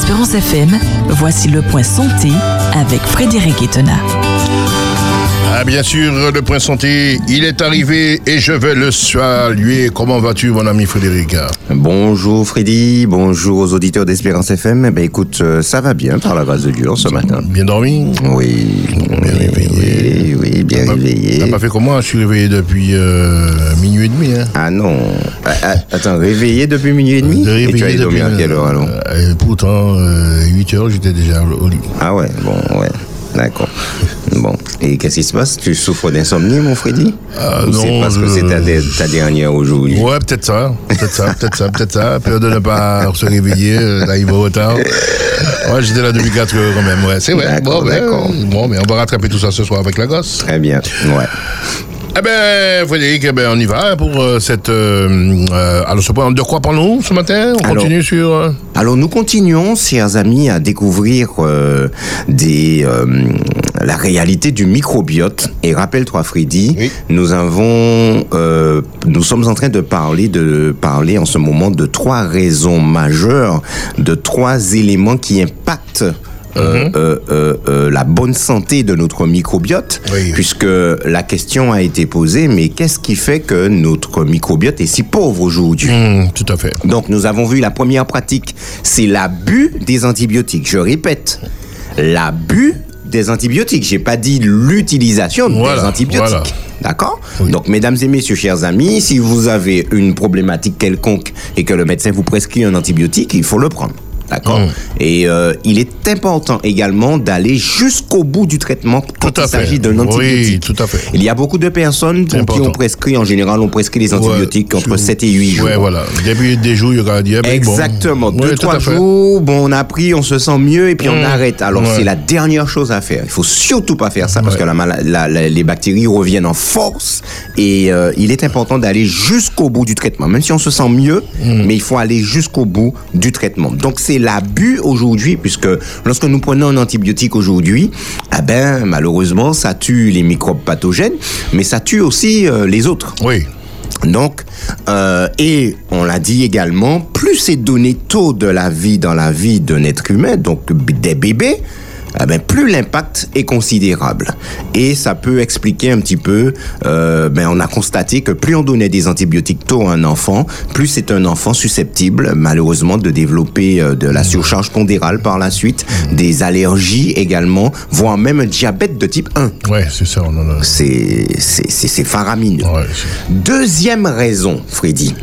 d'Espérance FM, voici le point santé avec Frédéric Etena. Ah, bien sûr, le point santé, il est arrivé et je vais le saluer. Comment vas-tu, mon ami Frédéric? Bonjour Freddy, bonjour aux auditeurs d'Espérance FM. Eh ben, écoute, euh, ça va bien par la grâce de Dieu ce matin. Bien dormi? Oui. Bien réveillé. Oui, oui, bien T'as pas- réveillé. T'as pas fait comme moi, je suis réveillé depuis euh, minuit et demi. Hein. Ah non. Ah, ah, attends, réveillé depuis minuit et demi? Et tu as dormi à quelle heure alors? euh, Pourtant, 8 heures, j'étais déjà au lit. Ah ouais, bon, ouais. D'accord. Bon. Et qu'est-ce qui se passe? Tu souffres d'insomnie, mon Freddy? Ah, Ou c'est non, parce que c'est ta, ta dernière aujourd'hui? Ouais, peut-être ça, peut-être ça, peut-être ça, peut-être ça. Peur de ne pas se réveiller, euh, d'arriver au retard. Ouais, j'étais là depuis 4 heures quand même, ouais, c'est vrai. D'accord, Bon, ben, d'accord. bon, mais on va rattraper tout ça ce soir avec la gosse. Très bien. Ouais. Eh ben, Frédéric, eh ben, on y va pour euh, cette. euh, euh, alors, ce point, de quoi parlons-nous ce matin? On Alors- continue sur. euh, Alors nous continuons, chers amis, à découvrir euh, des, euh, la réalité du microbiote. Et rappelle-toi, Freddy, Oui. nous avons, euh, nous sommes en train de parler de parler en ce moment de trois raisons majeures, de trois éléments qui impactent. euh, Mhm. euh, euh, euh, la bonne santé de notre microbiote, Oui. puisque la question a été posée, mais qu'est-ce qui fait que notre microbiote est si pauvre aujourd'hui? Hum, tout à fait. donc nous avons vu la première pratique, c'est l'abus des antibiotiques. Je répète, l'abus des antibiotiques. J'ai pas dit l'utilisation Voilà, des antibiotiques. voilà. D'accord Oui. Donc mesdames et messieurs, chers amis, si vous avez une problématique quelconque et que le médecin vous prescrit un antibiotique, il faut le prendre. D'accord Mm. Et euh, il est important également d'aller jusqu'au bout du traitement quand Tout à il s'agit d'un Oui, antibiotique. tout à fait. Il y a beaucoup de personnes pour qui important. on prescrit, en général, on prescrit les antibiotiques Ouais, entre je- 7 et 8 jours. Ouais, voilà. Depuis des jours, il y aura ben, bon. Exactement. Ouais, Deux, tout trois à fait. jours, bon, on a pris, on se sent mieux et puis on Mm. arrête. Alors, Ouais. c'est la dernière chose à faire. Il faut surtout pas faire ça parce Ouais. que la- la- les bactéries reviennent en force et euh, il est important d'aller jusqu'au bout du traitement. Même si on se sent mieux, Mm. mais il faut aller jusqu'au bout du traitement. Donc, c'est l'abus aujourd'hui puisque lorsque nous prenons un antibiotique aujourd'hui, ah ben, malheureusement, ça tue les microbes pathogènes, mais ça tue aussi euh, les autres. Oui. Donc, euh, et on l'a dit également, plus c'est donné tôt de la vie dans la vie d'un être humain, donc des bébés, eh ben, plus l'impact est considérable. Et ça peut expliquer un petit peu, euh, ben, on a constaté que plus on donnait des antibiotiques tôt à un enfant, plus c'est un enfant susceptible, malheureusement, de développer euh, de la surcharge pondérale par la suite, des allergies également, voire même un diabète de type 1. Ouais, c'est ça. On en a. C'est c'est- c'est- c'est faramineux. Ouais, Deuxième raison, Freddy.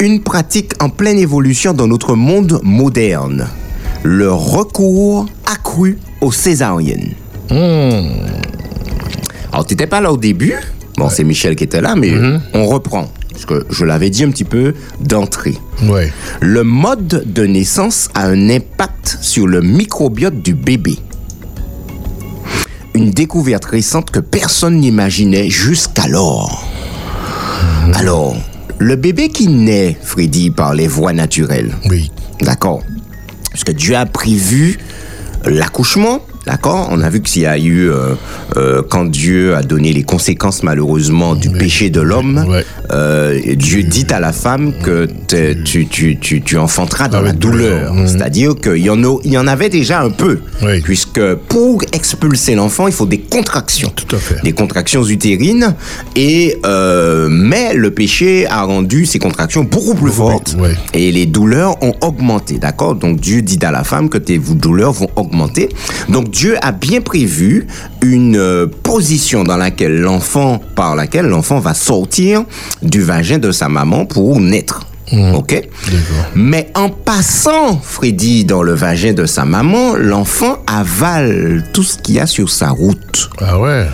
Une pratique en pleine évolution dans notre monde moderne. Le recours accru aux césariennes. Hum, Alors, tu n'étais pas là au début. Bon, c'est Michel qui était là, mais on reprend. Parce que je l'avais dit un petit peu d'entrée. Ouais. Le mode de naissance a un impact sur le microbiote du bébé. Une découverte récente que personne n'imaginait jusqu'alors. Alors, le bébé qui naît, Freddy, par les voies naturelles, Oui. D'accord. Parce que Dieu a prévu l'accouchement. D'accord On a vu qu'il y a eu, euh, euh, quand Dieu a donné les conséquences malheureusement du péché de l'homme, euh, Dieu dit à la femme que tu, tu, tu, tu enfanteras dans la Avec douleur. douleur. C'est-à-dire qu'il y, en a- il y en avait déjà un peu. Oui. Puisque pour expulser l'enfant, il faut des contractions. Tout à fait. Des contractions utérines. Et, mais le péché a rendu ces contractions beaucoup plus fortes. Et les douleurs ont augmenté, d'accord Donc Dieu dit à la femme que tes douleurs vont augmenter. Donc Dieu a bien prévu une euh, position dans laquelle l'enfant, par laquelle l'enfant va sortir du vagin de sa maman pour naître. Ok? Mais en passant, Freddy, dans le vagin de sa maman, l'enfant avale tout ce qu'il y a sur sa route Ah ouais?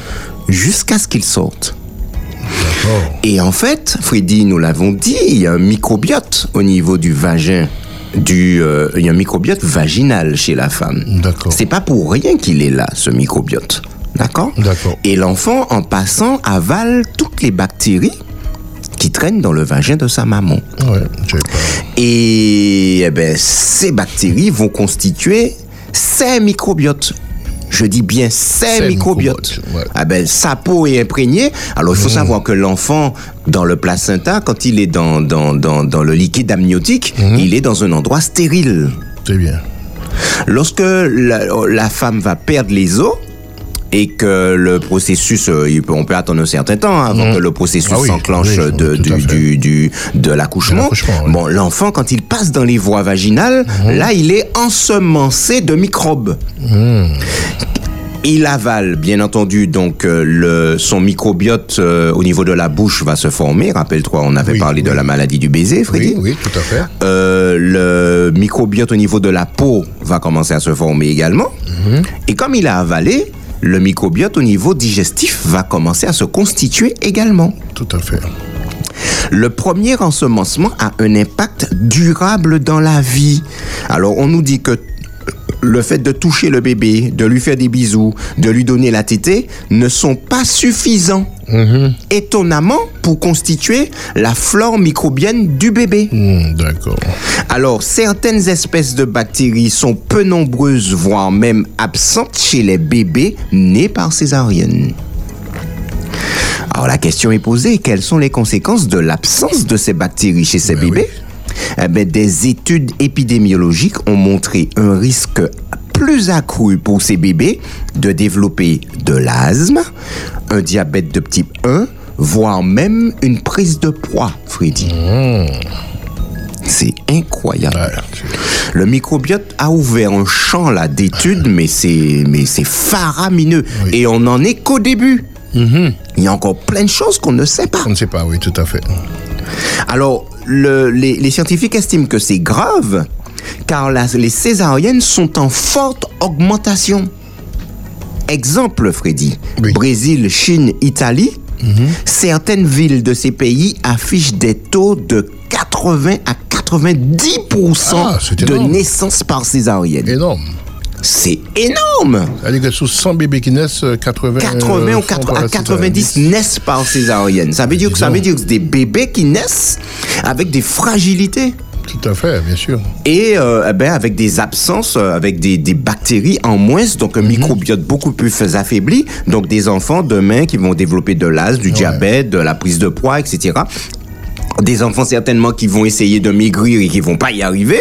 jusqu'à ce qu'il sorte. Et en fait, Freddy, nous l'avons dit, il y a un microbiote au niveau du vagin. Du, euh, il y a un microbiote vaginal chez la femme. D'accord. C'est pas pour rien qu'il est là, ce microbiote. D'accord D'accord. Et l'enfant, en passant, avale toutes les bactéries qui traînent dans le vagin de sa maman. Ouais, pas. Et eh ben, ces bactéries vont constituer ces microbiotes. Je dis bien ses, Ses microbiotes. ouais. Ah ben, sa peau est imprégnée. Alors, il faut savoir que l'enfant, dans le placenta, quand il est dans, dans, dans, dans le liquide amniotique, il est dans un endroit stérile. C'est bien. Lorsque la, la femme va perdre les os, et que le processus, euh, on peut attendre un certain temps avant que le processus Ah oui, s'enclenche oui, de, tout à du, fait. du, du- de l'accouchement. Oui. Bon, l'enfant, quand il passe dans les voies vaginales, là, il est ensemencé de microbes. Il avale, bien entendu, donc euh, le, son microbiote euh, au niveau de la bouche va se former. Rappelle-toi, on avait Oui, parlé de la maladie du baiser, Freddy. Oui, oui, tout à fait. Euh, le microbiote au niveau de la peau va commencer à se former également. Et comme il a avalé, le microbiote au niveau digestif va commencer à se constituer également. Tout à fait. Le premier ensemencement a un impact durable dans la vie. Alors, on nous dit que le fait de toucher le bébé, de lui faire des bisous, de lui donner la tétée ne sont pas suffisants. Étonnamment, pour constituer la flore microbienne du bébé. Hmm, D'accord. Alors, certaines espèces de bactéries sont peu nombreuses, voire même absentes chez les bébés nés par césarienne. Alors, la question est posée, quelles sont les conséquences de l'absence de ces bactéries chez ces bébés? Eh ben, Des études épidémiologiques ont montré un risque plus accru pour ces bébés de développer de l'asthme, un diabète de type 1, voire même une prise de poids, Freddy. C'est incroyable. Le microbiote a ouvert un champ là d'études, mais c'est mais c'est faramineux. Et on n'en est qu'au début. Il y a encore plein de choses qu'on ne sait pas. On ne sait pas, oui, tout à fait. Alors, le- les, les scientifiques estiment que c'est grave, car la- les césariennes sont en forte augmentation. Exemple, Freddy. Oui. Brésil, Chine, Italie. Certaines villes de ces pays affichent des taux de 80 à 90% Ah, de naissances par césarienne. Énorme. C'est énorme C'est-à-dire que sur 100 bébés qui naissent, euh, 80, 80 euh, ou font 80 par à la 90 césarienne. naissent par césarienne. Ça veut dire que ça veut dire que c'est des bébés qui naissent avec des fragilités Tout à fait, bien sûr. et euh, eh ben, avec des absences, avec des, des bactéries en moins, donc un microbiote beaucoup plus affaibli. Donc des enfants demain qui vont développer de l'asthme, du diabète, de la prise de poids, etc. Des enfants certainement qui vont essayer de maigrir et qui vont pas y arriver.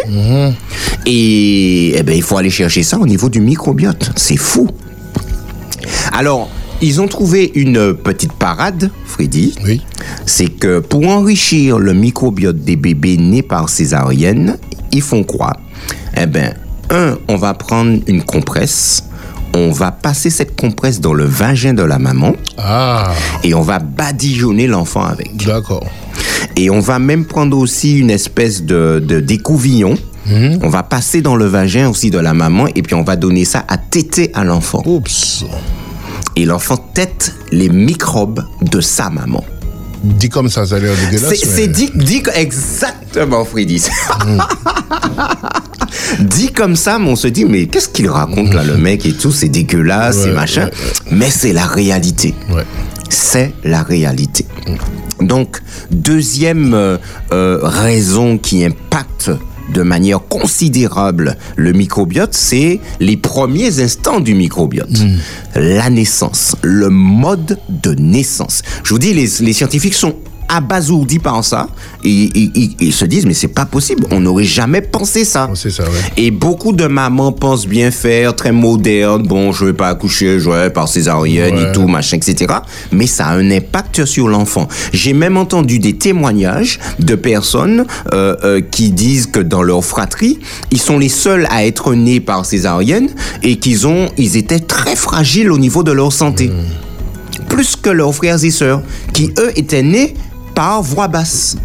Et eh ben, il faut aller chercher ça au niveau du microbiote. C'est fou. Alors, ils ont trouvé une petite parade, Freddy Oui. c'est que pour enrichir le microbiote des bébés nés par césarienne, ils font quoi? Eh bien, un, on va prendre une compresse, on va passer cette compresse dans le vagin de la maman Ah, et on va badigeonner l'enfant avec. d'accord. Et on va même prendre aussi une espèce de, de découvillon. On va passer dans le vagin aussi de la maman et puis on va donner ça à téter à l'enfant. Oups. Et l'enfant tète les microbes de sa maman. Dit comme ça, ça a l'air dégueulasse. C'est mais- dit, exactement, Freddy. dit comme ça, mais on se dit, mais qu'est-ce qu'il raconte là, le mec et tout, c'est dégueulasse, Ouais, c'est machin. ouais, Mais c'est la réalité. C'est la réalité. Donc, deuxième euh, euh, raison qui impacte de manière considérable le microbiote, c'est les premiers instants du microbiote. La naissance, le mode de naissance. Je vous dis, les, les scientifiques sont abasourdis par ça et ils- ils- ils se disent mais c'est pas possible on n'aurait jamais pensé ça ouais. et beaucoup de mamans pensent bien faire, très moderne, bon, je vais pas accoucher, je vais par césarienne et Ouais. tout, machin, etc. Mais ça a un impact sur l'enfant. J'ai même entendu des témoignages de personnes euh, euh, qui disent que dans leur fratrie, ils sont les seuls à être nés par césarienne et qu'ils ont, ils étaient très fragiles au niveau de leur santé. Plus que leurs frères et sœurs, qui eux étaient nés par voie basse.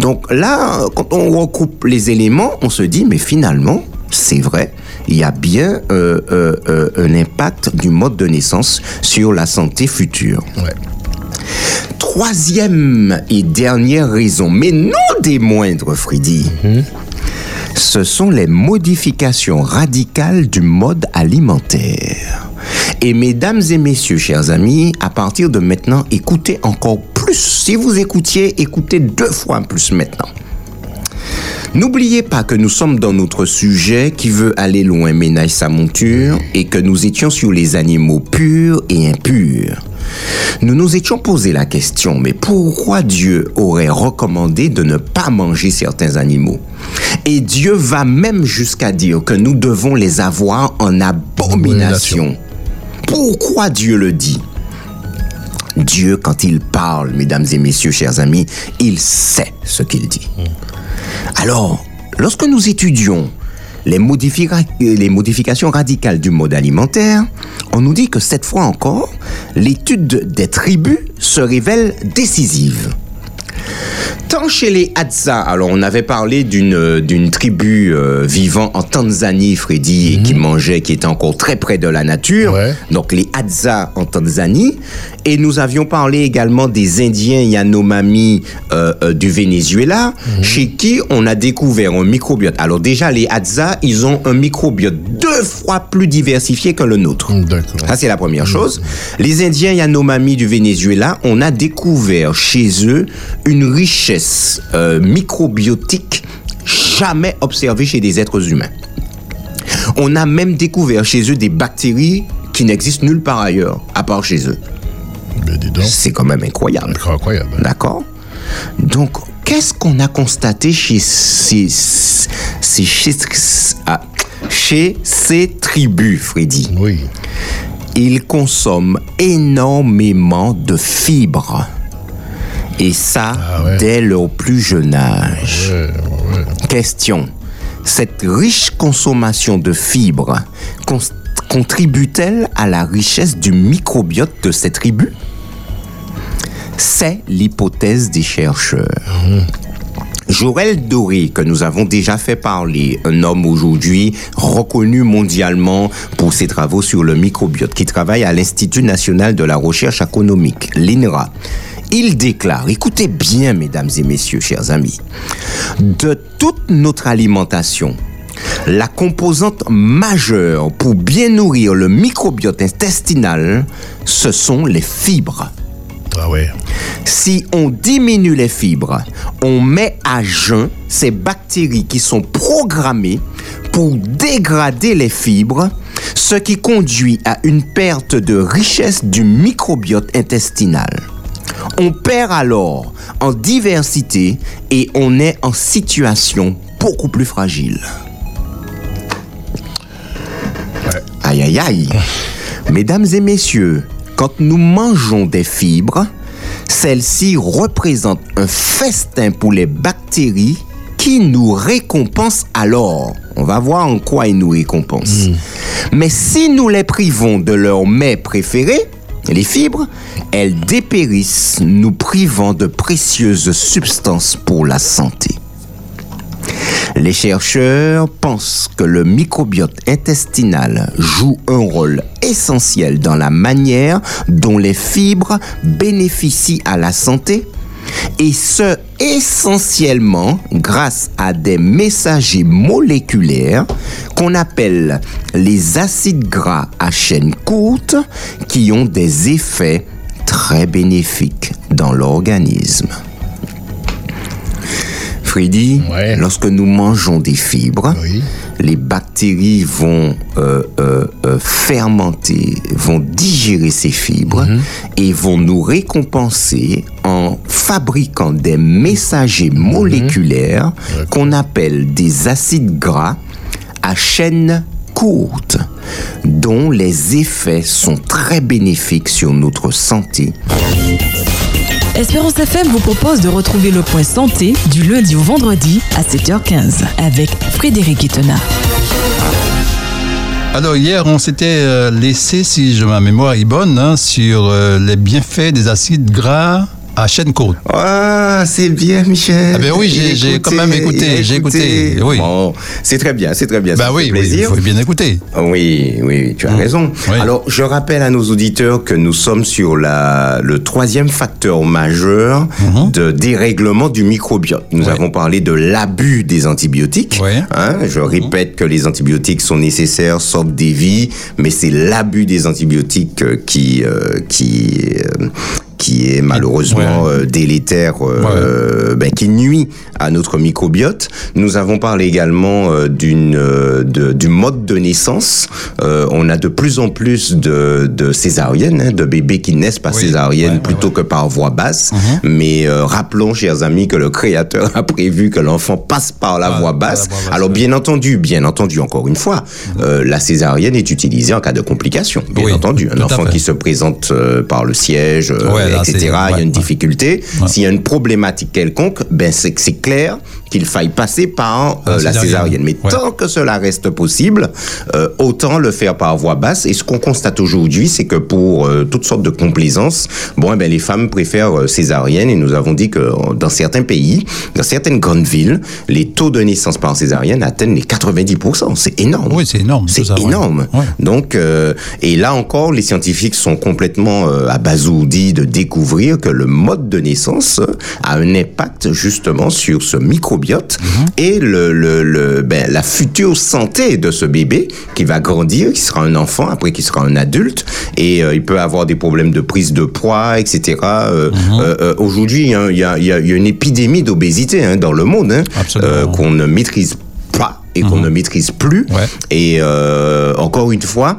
Donc là, quand on recoupe les éléments, on se dit, mais finalement, c'est vrai, il y a bien euh, euh, euh, un impact du mode de naissance sur la santé future. Ouais. Troisième et dernière raison, mais non des moindres, Freddy, ce sont les modifications radicales du mode alimentaire. Et mesdames et messieurs, chers amis, à partir de maintenant, écoutez encore plus. Si vous écoutiez, écoutez deux fois plus maintenant. N'oubliez pas que nous sommes dans notre sujet qui veut aller loin ménage sa monture et que nous étions sur les animaux purs et impurs. Nous nous étions posé la question, mais pourquoi Dieu aurait recommandé de ne pas manger certains animaux? Et Dieu va même jusqu'à dire que nous devons les avoir en abomination. Pourquoi Dieu le dit? Dieu, quand il parle, mesdames et messieurs, chers amis, il sait ce qu'il dit. Alors, lorsque nous étudions les, les modifications radicales du mode alimentaire, on nous dit que cette fois encore, l'étude des tribus se révèle décisive. Tant chez les Hadza, alors on avait parlé d'une euh, d'une tribu euh, vivant en Tanzanie, Freddy, et qui mangeait, qui était encore très près de la nature. Ouais. Donc les Hadza en Tanzanie. Et nous avions parlé également des Indiens Yanomami euh, euh, du Venezuela, chez qui on a découvert un microbiote. Alors déjà, les Hadza, ils ont un microbiote deux fois plus diversifié que le nôtre. D'accord. Ça, c'est la première chose. Les Indiens Yanomami du Venezuela, on a découvert chez eux une richesse euh, microbiotique jamais observée chez des êtres humains. On a même découvert chez eux des bactéries qui n'existent nulle part ailleurs, à part chez eux. C'est quand même incroyable. Incroyable. D'accord? Donc, qu'est-ce qu'on a constaté chez ces, ces- chez, ah, chez ces tribus, Freddy? Oui. ils consomment énormément de fibres. Et ça, Ah ouais. dès leur plus jeune âge. Question. Cette riche consommation de fibres contribue-t-elle à la richesse du microbiote de cette tribu C'est l'hypothèse des chercheurs. Jorel Doré, que nous avons déjà fait parler, un homme aujourd'hui reconnu mondialement pour ses travaux sur le microbiote, qui travaille à l'Institut national de la recherche économique, l'INRA. Il déclare, écoutez bien mesdames et messieurs, chers amis, de toute notre alimentation, la composante majeure pour bien nourrir le microbiote intestinal, ce sont les fibres. Ah ouais. Si on diminue les fibres, on met à jeun ces bactéries qui sont programmées pour dégrader les fibres, ce qui conduit à une perte de richesse du microbiote intestinal. On perd alors en diversité et on est en situation beaucoup plus fragile. Aïe aïe aïe. Mesdames et messieurs, quand nous mangeons des fibres, celles-ci représentent un festin pour les bactéries qui nous récompensent alors. On va voir en quoi ils nous récompensent. Mais si nous les privons de leur mets préféré, les fibres, elles dépérissent, nous privant de précieuses substances pour la santé. Les chercheurs pensent que le microbiote intestinal joue un rôle essentiel dans la manière dont les fibres bénéficient à la santé, et ce essentiellement grâce à des messagers moléculaires qu'on appelle les acides gras à chaîne courte qui ont des effets très bénéfiques dans l'organisme. Freddy, Ouais. lorsque nous mangeons des fibres, Oui. les bactéries vont euh, euh, euh, fermenter, vont digérer ces fibres et vont nous récompenser en fabriquant des messagers moléculaires qu'on appelle des acides gras à chaîne courte, dont les effets sont très bénéfiques sur notre santé Espérance FM vous propose de retrouver le point santé du lundi au vendredi à 7h15 avec Frédéric Itena. Alors hier, on s'était euh, laissé, si je, ma mémoire est bonne, hein, sur euh, les bienfaits des acides gras à chaîne courte. Ah, c'est bien, Michel. Ah ben oui, j'ai- quand même écouté, j'ai écouté, oui. Bon, c'est très bien, c'est très bien. me oui, oui, il faut bien écouter. Oui, oui, tu as raison. Oui. Alors, je rappelle à nos auditeurs que nous sommes sur la, le troisième facteur majeur de dérèglement du microbiote. Nous Oui. avons parlé de l'abus des antibiotiques. Oui. Hein, je répète que les antibiotiques sont nécessaires, sauvent des vies, mais c'est l'abus des antibiotiques euh, qui, euh, qui, euh, qui est malheureusement Ouais. euh, délétère, euh, ben, qui nuit à notre microbiote. Nous avons parlé également euh, d'une de- du mode de naissance. On a de plus en plus de, de césariennes, hein, de bébés qui naissent par Oui. césarienne Ouais, plutôt que par voie basse. Mais euh, rappelons, chers amis, que le Créateur a prévu que l'enfant passe par la Par- voie la basse. voie basse, Alors bien entendu, bien entendu, encore une fois, euh, la césarienne est utilisée en cas de complication. Bien Oui, entendu, un enfant qui se présente euh, par le siège, euh, Ouais, là, etc. Il y a une difficulté. S'il y a une problématique quelconque, ben c'est que c'est clair qu'il faille passer par euh, La la césarienne. Mais Ouais. tant que cela reste possible, euh, autant le faire par voie basse. Et ce qu'on constate aujourd'hui, c'est que pour euh, toutes sortes de complaisances, bon, eh ben les femmes préfèrent césarienne. Et nous avons dit que dans certains pays, dans certaines grandes villes, les taux de naissance par césarienne atteignent les 90%. C'est énorme. Oui, c'est énorme, C'est énorme. Ouais. Donc, euh, et là encore, les scientifiques sont complètement abasourdis de découvrir que le mode de naissance a un impact justement sur ce microbiote Mhm. et le, le, le- ben, la future santé de ce bébé qui va grandir, qui sera un enfant, après qui sera un adulte, et euh, il peut avoir des problèmes de prise de poids, etc. Euh, Mhm. euh, euh, Aujourd'hui, hein, il y, a, il y a- il y a une épidémie d'obésité hein, dans le monde hein, euh, qu'on ne maîtrise pas et qu'on ne maîtrise plus. Ouais. Et euh, encore une fois,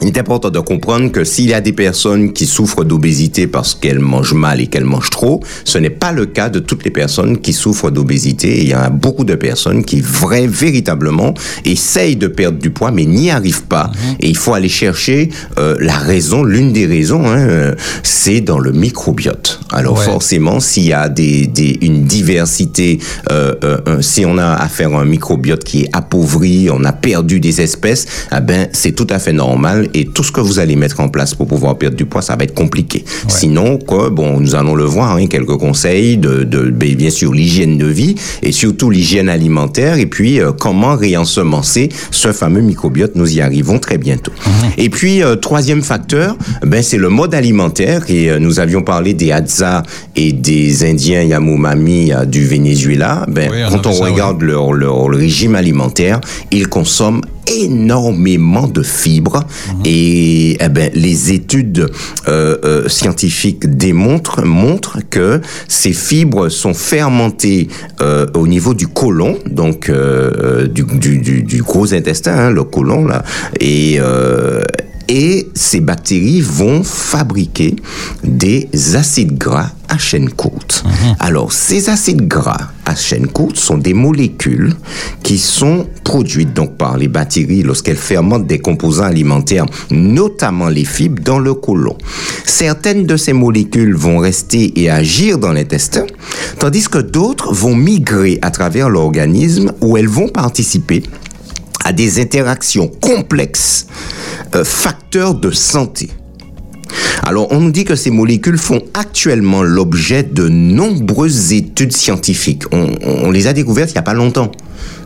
il est important de comprendre que s'il y a des personnes qui souffrent d'obésité parce qu'elles mangent mal et qu'elles mangent trop, ce n'est pas le cas de toutes les personnes qui souffrent d'obésité. Il y a beaucoup de personnes qui vrai, véritablement essayent de perdre du poids mais n'y arrivent pas. Et il faut aller chercher euh, la raison, l'une des raisons, hein, euh, c'est dans le microbiote. Alors Ouais. forcément, s'il y a des, des, une diversité, euh, euh, euh, si on a affaire à un microbiote qui est appauvri, on a perdu des espèces, eh ben c'est tout à fait normal et tout ce que vous allez mettre en place pour pouvoir perdre du poids, ça va être compliqué. Sinon, quoi, bon, nous allons le voir, hein, quelques conseils de, de ben, bien sûr l'hygiène de vie et surtout l'hygiène alimentaire et puis euh, comment réensemencer ce fameux microbiote. Nous y arrivons très bientôt. Et puis euh, troisième facteur, ben c'est le mode alimentaire et euh, nous avions parlé des Hadza et des Indiens Yanomami euh, du Venezuela. Ben Oui, quand on ça, regarde leur, leur régime alimentaire, ils consomment énormément de fibres. Et eh ben, les études euh, euh, scientifiques démontrent montrent que ces fibres sont fermentées euh, au niveau du côlon donc euh, du, du, du, du gros intestin hein, le côlon là et euh, et ces bactéries vont fabriquer des acides gras à chaîne courte. Alors, ces acides gras à chaîne courte sont des molécules qui sont produites donc par les bactéries lorsqu'elles fermentent des composants alimentaires, notamment les fibres, dans le côlon. Certaines de ces molécules vont rester et agir dans l'intestin, tandis que d'autres vont migrer à travers l'organisme où elles vont participer à des interactions complexes, euh, facteurs de santé. Alors, on nous dit que ces molécules font actuellement l'objet de nombreuses études scientifiques. On, on les a découvertes il n'y a pas longtemps.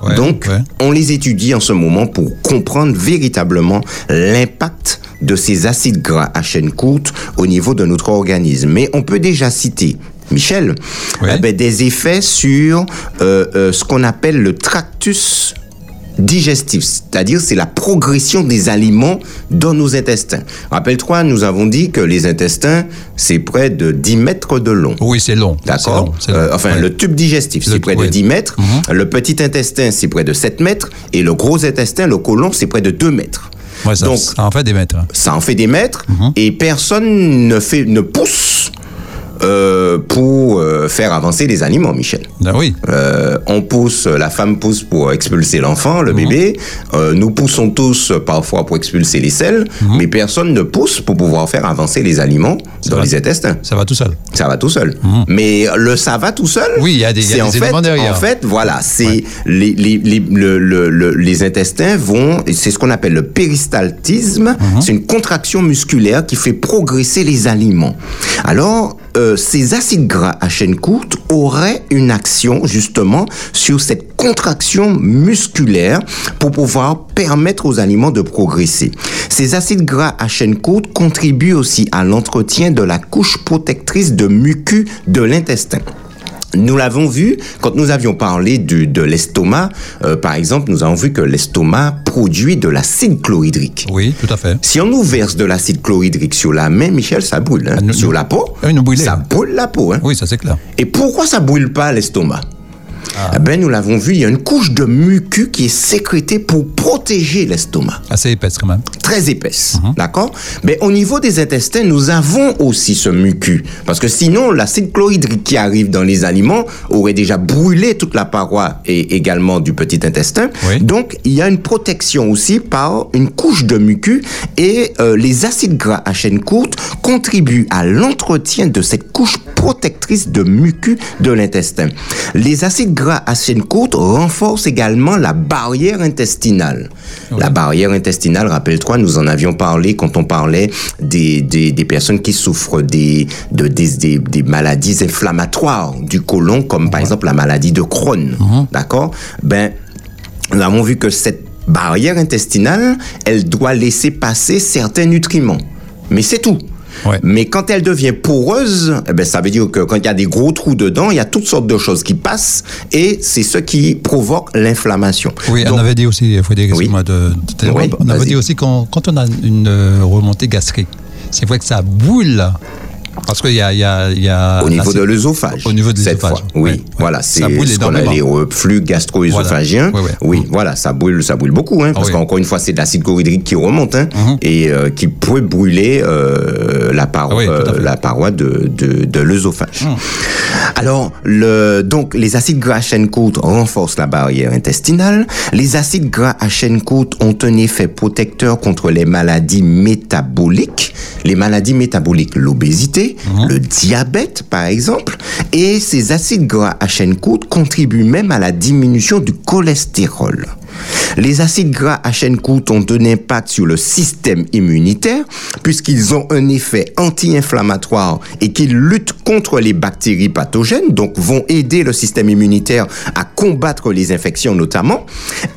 Ouais, Donc, ouais. on les étudie en ce moment pour comprendre véritablement l'impact de ces acides gras à chaîne courte au niveau de notre organisme. Mais on peut déjà citer, Michel, Oui. eh ben, des effets sur euh, euh, ce qu'on appelle le tractus digestif, c'est-à-dire c'est la progression des aliments dans nos intestins. Rappelle-toi, nous avons dit que les intestins, c'est près de 10 mètres de long. Oui, c'est long. D'accord. Euh, Enfin, Ouais. le tube digestif, c'est près de oui. 10 mètres. Le petit intestin, c'est près de 7 mètres. Et le gros intestin, le côlon, c'est près de 2 mètres. Ouais, ça, Donc, ça en fait des mètres. hein. ça en fait des mètres. Mhm. Et personne ne, fait, ne pousse euh, pour euh, faire avancer les aliments, Michel. Ah oui. Euh, on pousse, la femme pousse pour expulser l'enfant, Mhm. le bébé. Euh, nous poussons tous parfois pour expulser les selles, mais personne ne pousse pour pouvoir faire avancer les aliments dans les intestins. Ça va tout seul. Ça va tout seul. Mais le ça va tout seul. Oui, il y a des- y a des en fait, éléments derrière. En fait, voilà, c'est les, les, les, le- le- le- les intestins vont, c'est ce qu'on appelle le péristaltisme. Mhm. C'est une contraction musculaire qui fait progresser les aliments. Alors, euh, ces acides gras à chaîne courte auraient une action justement sur cette contraction musculaire pour pouvoir permettre aux aliments de progresser. Ces acides gras à chaîne courte contribuent aussi à l'entretien de la couche protectrice de mucus de l'intestin. Nous l'avons vu quand nous avions parlé du- de l'estomac. euh, par exemple, nous avons vu que l'estomac produit de l'acide chlorhydrique. Oui, tout à fait. Si on nous verse de l'acide chlorhydrique sur la main, Michel, ça brûle. hein. Ah, nous- sur nous- la peau, Ah, nous ça brûle la peau. hein. Oui, ça c'est clair. Et pourquoi ça brûle pas l'estomac? Ah. Eh ben, nous l'avons vu, il y a une couche de mucus qui est sécrétée pour protéger l'estomac Assez épaisse quand même. très épaisse, Mhm. d'accord? Mais au niveau des intestins, nous avons aussi ce mucus, parce que sinon, l'acide chlorhydrique qui arrive dans les aliments aurait déjà brûlé toute la paroi et également du petit intestin. Oui. Donc, il y a une protection aussi par une couche de mucus et euh, les acides gras à chaîne courte contribuent à l'entretien de cette couche protectrice de mucus de l'intestin. Les acides gras à chaîne courte renforcent également la barrière intestinale. La barrière intestinale, rappelle-toi, nous en avions parlé quand on parlait des, des, des personnes qui souffrent des, de, des, des, des maladies inflammatoires du côlon, comme par exemple la maladie de Crohn. D'accord? Ben, nous avons vu que cette barrière intestinale, elle doit laisser passer certains nutriments. Mais c'est tout. Ouais. Mais quand elle devient poreuse, eh ben, ça veut dire que quand il y a des gros trous dedans, il y a toutes sortes de choses qui passent et c'est ce qui provoque l'inflammation. Oui, Donc, on avait dit aussi, Frédéric, excuse-moi de, de t'interrompre. Oui, on avait dit aussi qu'on- quand on a une euh, remontée gastrique, c'est vrai que ça boule. Parce qu'il y a, y a, il y a Au niveau de l'œsophage. Au niveau de cette l'œsophage, fois. Oui, ouais, voilà, c'est ce qu'on a les reflux gastro-œsophagiens. Voilà, ouais, ouais. Oui, Mhm. voilà, ça brûle, ça brûle beaucoup, hein, parce oui. qu'encore une fois, c'est de l'acide chlorhydrique qui remonte, hein, Mhm. et euh, qui peut brûler euh, la, paroi, Ah oui, euh, la paroi de, de, de l'œsophage. Alors, le, donc, les acides gras à chaîne courte renforcent la barrière intestinale. Les acides gras à chaîne courte ont un effet protecteur contre les maladies métaboliques. Les maladies métaboliques, l'obésité, le diabète, par exemple. Et ces acides gras à chaîne courte contribuent même à la diminution du cholestérol. Les acides gras à chaîne courte ont un impact sur le système immunitaire puisqu'ils ont un effet anti-inflammatoire et qu'ils luttent contre les bactéries pathogènes, donc vont aider le système immunitaire à combattre les infections notamment.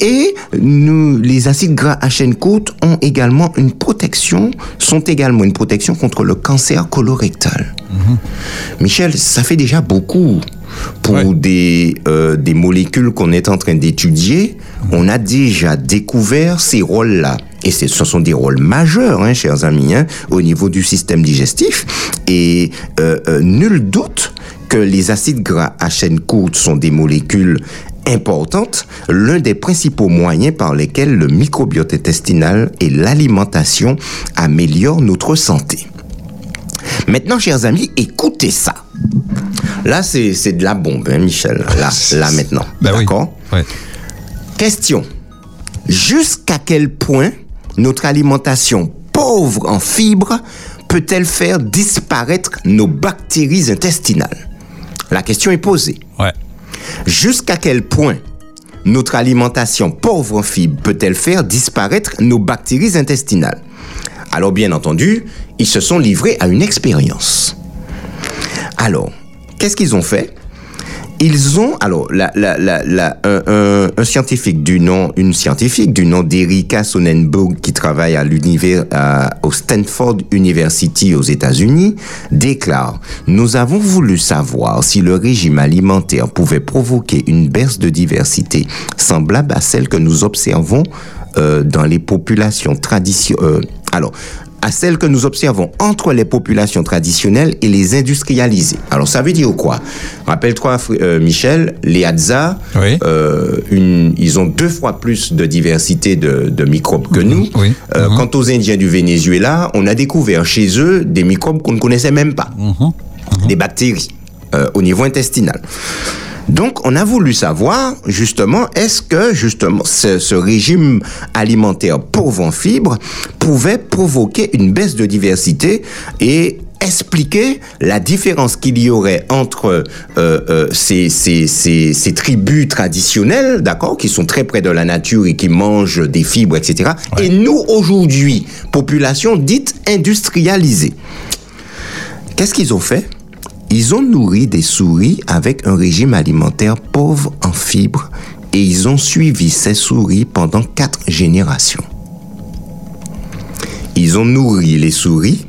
Et nous, les acides gras à chaîne courte ont également une protection, sont également une protection contre le cancer colorectal. Michel, ça fait déjà beaucoup pour Ouais. des, euh, des molécules qu'on est en train d'étudier. On a déjà découvert ces rôles-là. Et ce sont des rôles majeurs, hein, chers amis, hein, au niveau du système digestif. Et euh, euh, nul doute que les acides gras à chaîne courte sont des molécules importantes, l'un des principaux moyens par lesquels le microbiote intestinal et l'alimentation améliorent notre santé. Maintenant, chers amis, écoutez ça. Là, c'est de la bombe, hein, Michel. Là, là maintenant. Ben oui. D'accord Ouais. Question. Jusqu'à quel point notre alimentation pauvre en fibres peut-elle faire disparaître nos bactéries intestinales? La question est posée. Ouais. Jusqu'à quel point notre alimentation pauvre en fibres peut-elle faire disparaître nos bactéries intestinales? Alors bien entendu, ils se sont livrés à une expérience. Alors, qu'est-ce qu'ils ont fait? Ils ont alors un, scientifique du nom une scientifique du nom d'Erika Sonnenberg qui travaille à l'univers au Stanford University aux États-Unis déclare nous avons voulu savoir si le régime alimentaire pouvait provoquer une baisse de diversité semblable à celle que nous observons euh, dans les populations traditionnelles alors à celle que nous observons entre les populations traditionnelles et les industrialisées. Alors ça veut dire quoi? Rappelle-toi, euh, Michel, les Hadza, Oui. euh, ils ont deux fois plus de diversité de, de microbes que nous. Oui. Euh, Quant aux Indiens du Venezuela, on a découvert chez eux des microbes qu'on ne connaissait même pas, des bactéries au niveau intestinal. Donc, on a voulu savoir, justement, est-ce que, justement, ce, ce régime alimentaire pauvre en fibres pouvait provoquer une baisse de diversité et expliquer la différence qu'il y aurait entre euh, euh, ces, ces, ces, ces tribus traditionnelles, d'accord, qui sont très près de la nature et qui mangent des fibres, etc., et nous, aujourd'hui, population dite industrialisée. Qu'est-ce qu'ils ont fait? Ils ont nourri des souris avec un régime alimentaire pauvre en fibres et ils ont suivi ces souris pendant quatre générations. Ils ont nourri les souris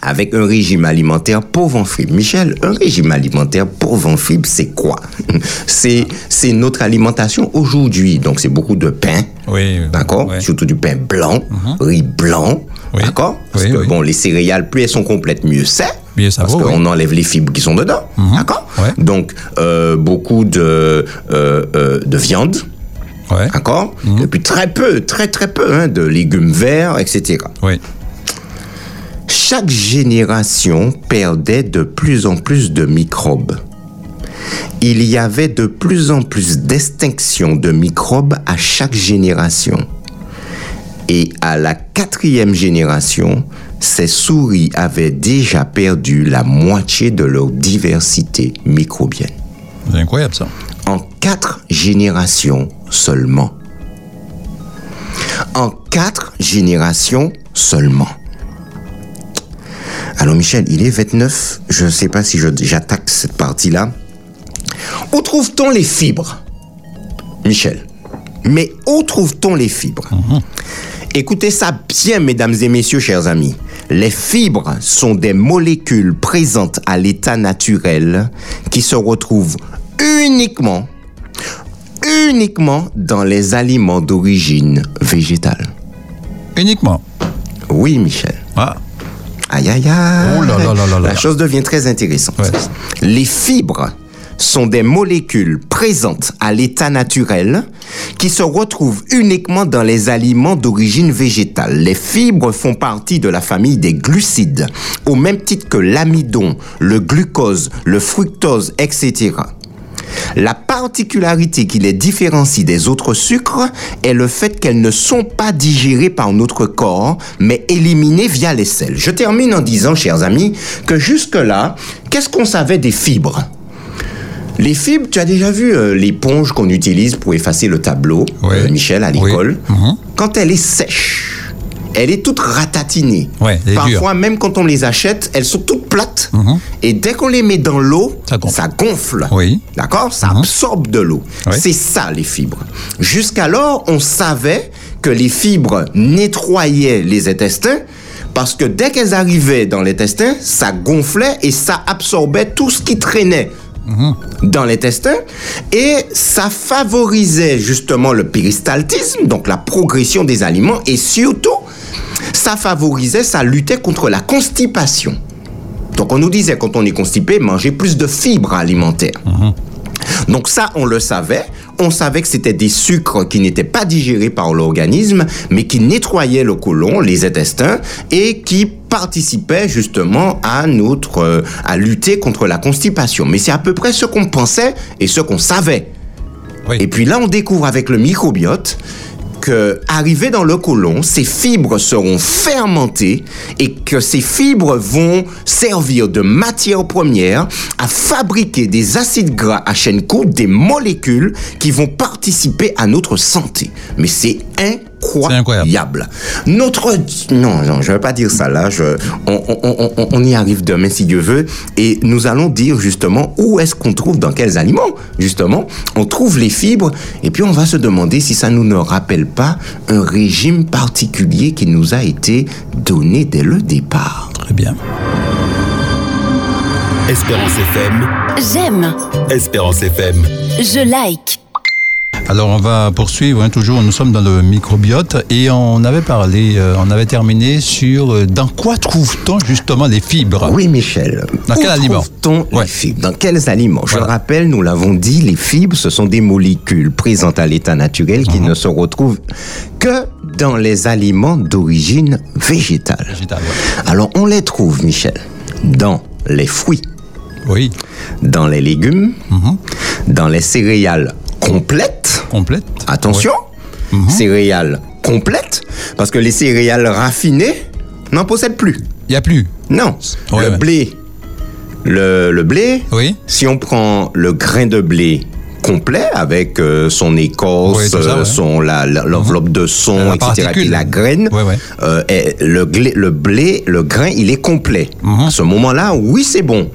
avec un régime alimentaire pauvre en fibres. Michel, un régime alimentaire pauvre en fibres, c'est quoi? C'est c'est notre alimentation aujourd'hui. Donc c'est beaucoup de pain, Oui. d'accord? Surtout du pain blanc, riz blanc, Oui. d'accord? Parce Oui, que bon, les céréales, plus elles sont complètes, mieux c'est. Mieux ça Parce qu'on oui. enlève les fibres qui sont dedans, d'accord Ouais. Donc euh, beaucoup de euh, euh, de viande, Ouais. d'accord Mhm. Et puis très peu, très très peu hein, de légumes verts, etc. Oui. Chaque génération perdait de plus en plus de microbes. Il y avait de plus en plus d'extinction de microbes à chaque génération. Et à la quatrième génération, ces souris avaient déjà perdu la moitié de leur diversité microbienne. C'est incroyable ça. En quatre générations seulement. En quatre générations seulement. Alors Michel, il est 29, je ne sais pas si j'attaque cette partie-là. Où trouve-t-on les fibres Michel, mais où trouve-t-on les fibres? Écoutez ça bien, mesdames et messieurs, chers amis. Les fibres sont des molécules présentes à l'état naturel qui se retrouvent uniquement, uniquement dans les aliments d'origine végétale. Uniquement? Oui, Michel. Ah. Aïe, aïe, aïe. Oh là là là. La chose devient très intéressante. Ouais. Les fibres sont des molécules présentes à l'état naturel qui se retrouvent uniquement dans les aliments d'origine végétale. Les fibres font partie de la famille des glucides, au même titre que l'amidon, le glucose, le fructose, etc. La particularité qui les différencie des autres sucres est le fait qu'elles ne sont pas digérées par notre corps, mais éliminées via les selles. Je termine en disant, chers amis, que jusque-là, qu'est-ce qu'on savait des fibres? Les fibres, tu as déjà vu euh, l'éponge qu'on utilise pour effacer le tableau, Oui. euh, Michel, à Oui. l'école Mhm. Quand elle est sèche, elle est toute ratatinée. Ouais, Parfois, même quand on les achète, elles sont toutes plates. Mhm. Et dès qu'on les met dans l'eau, Ça gonfle. gonfle. Oui. D'accord? Ça absorbe de l'eau. Oui. C'est ça, les fibres. Jusqu'alors, on savait que les fibres nettoyaient les intestins parce que dès qu'elles arrivaient dans l'intestin, ça gonflait et ça absorbait tout ce qui traînait dans l'intestin et ça favorisait justement le péristaltisme, donc la progression des aliments et surtout, ça favorisait, ça luttait contre la constipation. Donc on nous disait quand on est constipé, manger plus de fibres alimentaires. Donc ça, on le savait. On savait que c'était des sucres qui n'étaient pas digérés par l'organisme, mais qui nettoyaient le côlon, les intestins, et qui participaient justement à notre, euh, à lutter contre la constipation. Mais c'est à peu près ce qu'on pensait et ce qu'on savait. Oui. Et puis là, on découvre avec le microbiote que, arrivé dans le côlon, ces fibres seront fermentées et que ces fibres vont servir de matière première à fabriquer des acides gras à chaîne courte, des molécules qui vont participer à notre santé. Mais c'est incroyable. Incroyable. Notre... Non, non, je ne vais pas dire ça là. Je... On, on- on- on- on y arrive demain si Dieu veut. Et nous allons dire justement où est-ce qu'on trouve, dans quels aliments, justement, on trouve les fibres. Et puis on va se demander si ça nous ne rappelle pas un régime particulier qui nous a été donné dès le départ. Très bien. Espérance FM, J'aime, Espérance FM. je like. Alors on va poursuivre, hein, toujours nous sommes dans le microbiote et on avait parlé, euh, on avait terminé sur euh, dans quoi trouve-t-on justement les fibres? Oui, Michel. Dans Où quel aliment? trouve-t-on Ouais. les fibres? Dans quels aliments? Je Voilà. rappelle, nous l'avons dit, les fibres, ce sont des molécules présentes à l'état naturel qui Mhm. ne se retrouvent que dans les aliments d'origine végétale. Végétal, ouais. Alors, on les trouve, Michel, dans les fruits, Oui, dans les légumes, Mhm. dans les céréales complètes. complète. Attention, Mhm. céréales complètes, parce que les céréales raffinées n'en possèdent plus. Il n'y a plus. Non, Ouais, le ouais. blé, le, le blé, Oui. si on prend le grain de blé complet avec euh, son écorce, Ouais, tout ça, euh, ouais. son la- la- l'enveloppe de son, La etc. Puis la graine, Ouais, euh, et le, glé- le blé, le grain, il est complet. Mhm. À ce moment-là, oui, c'est bon.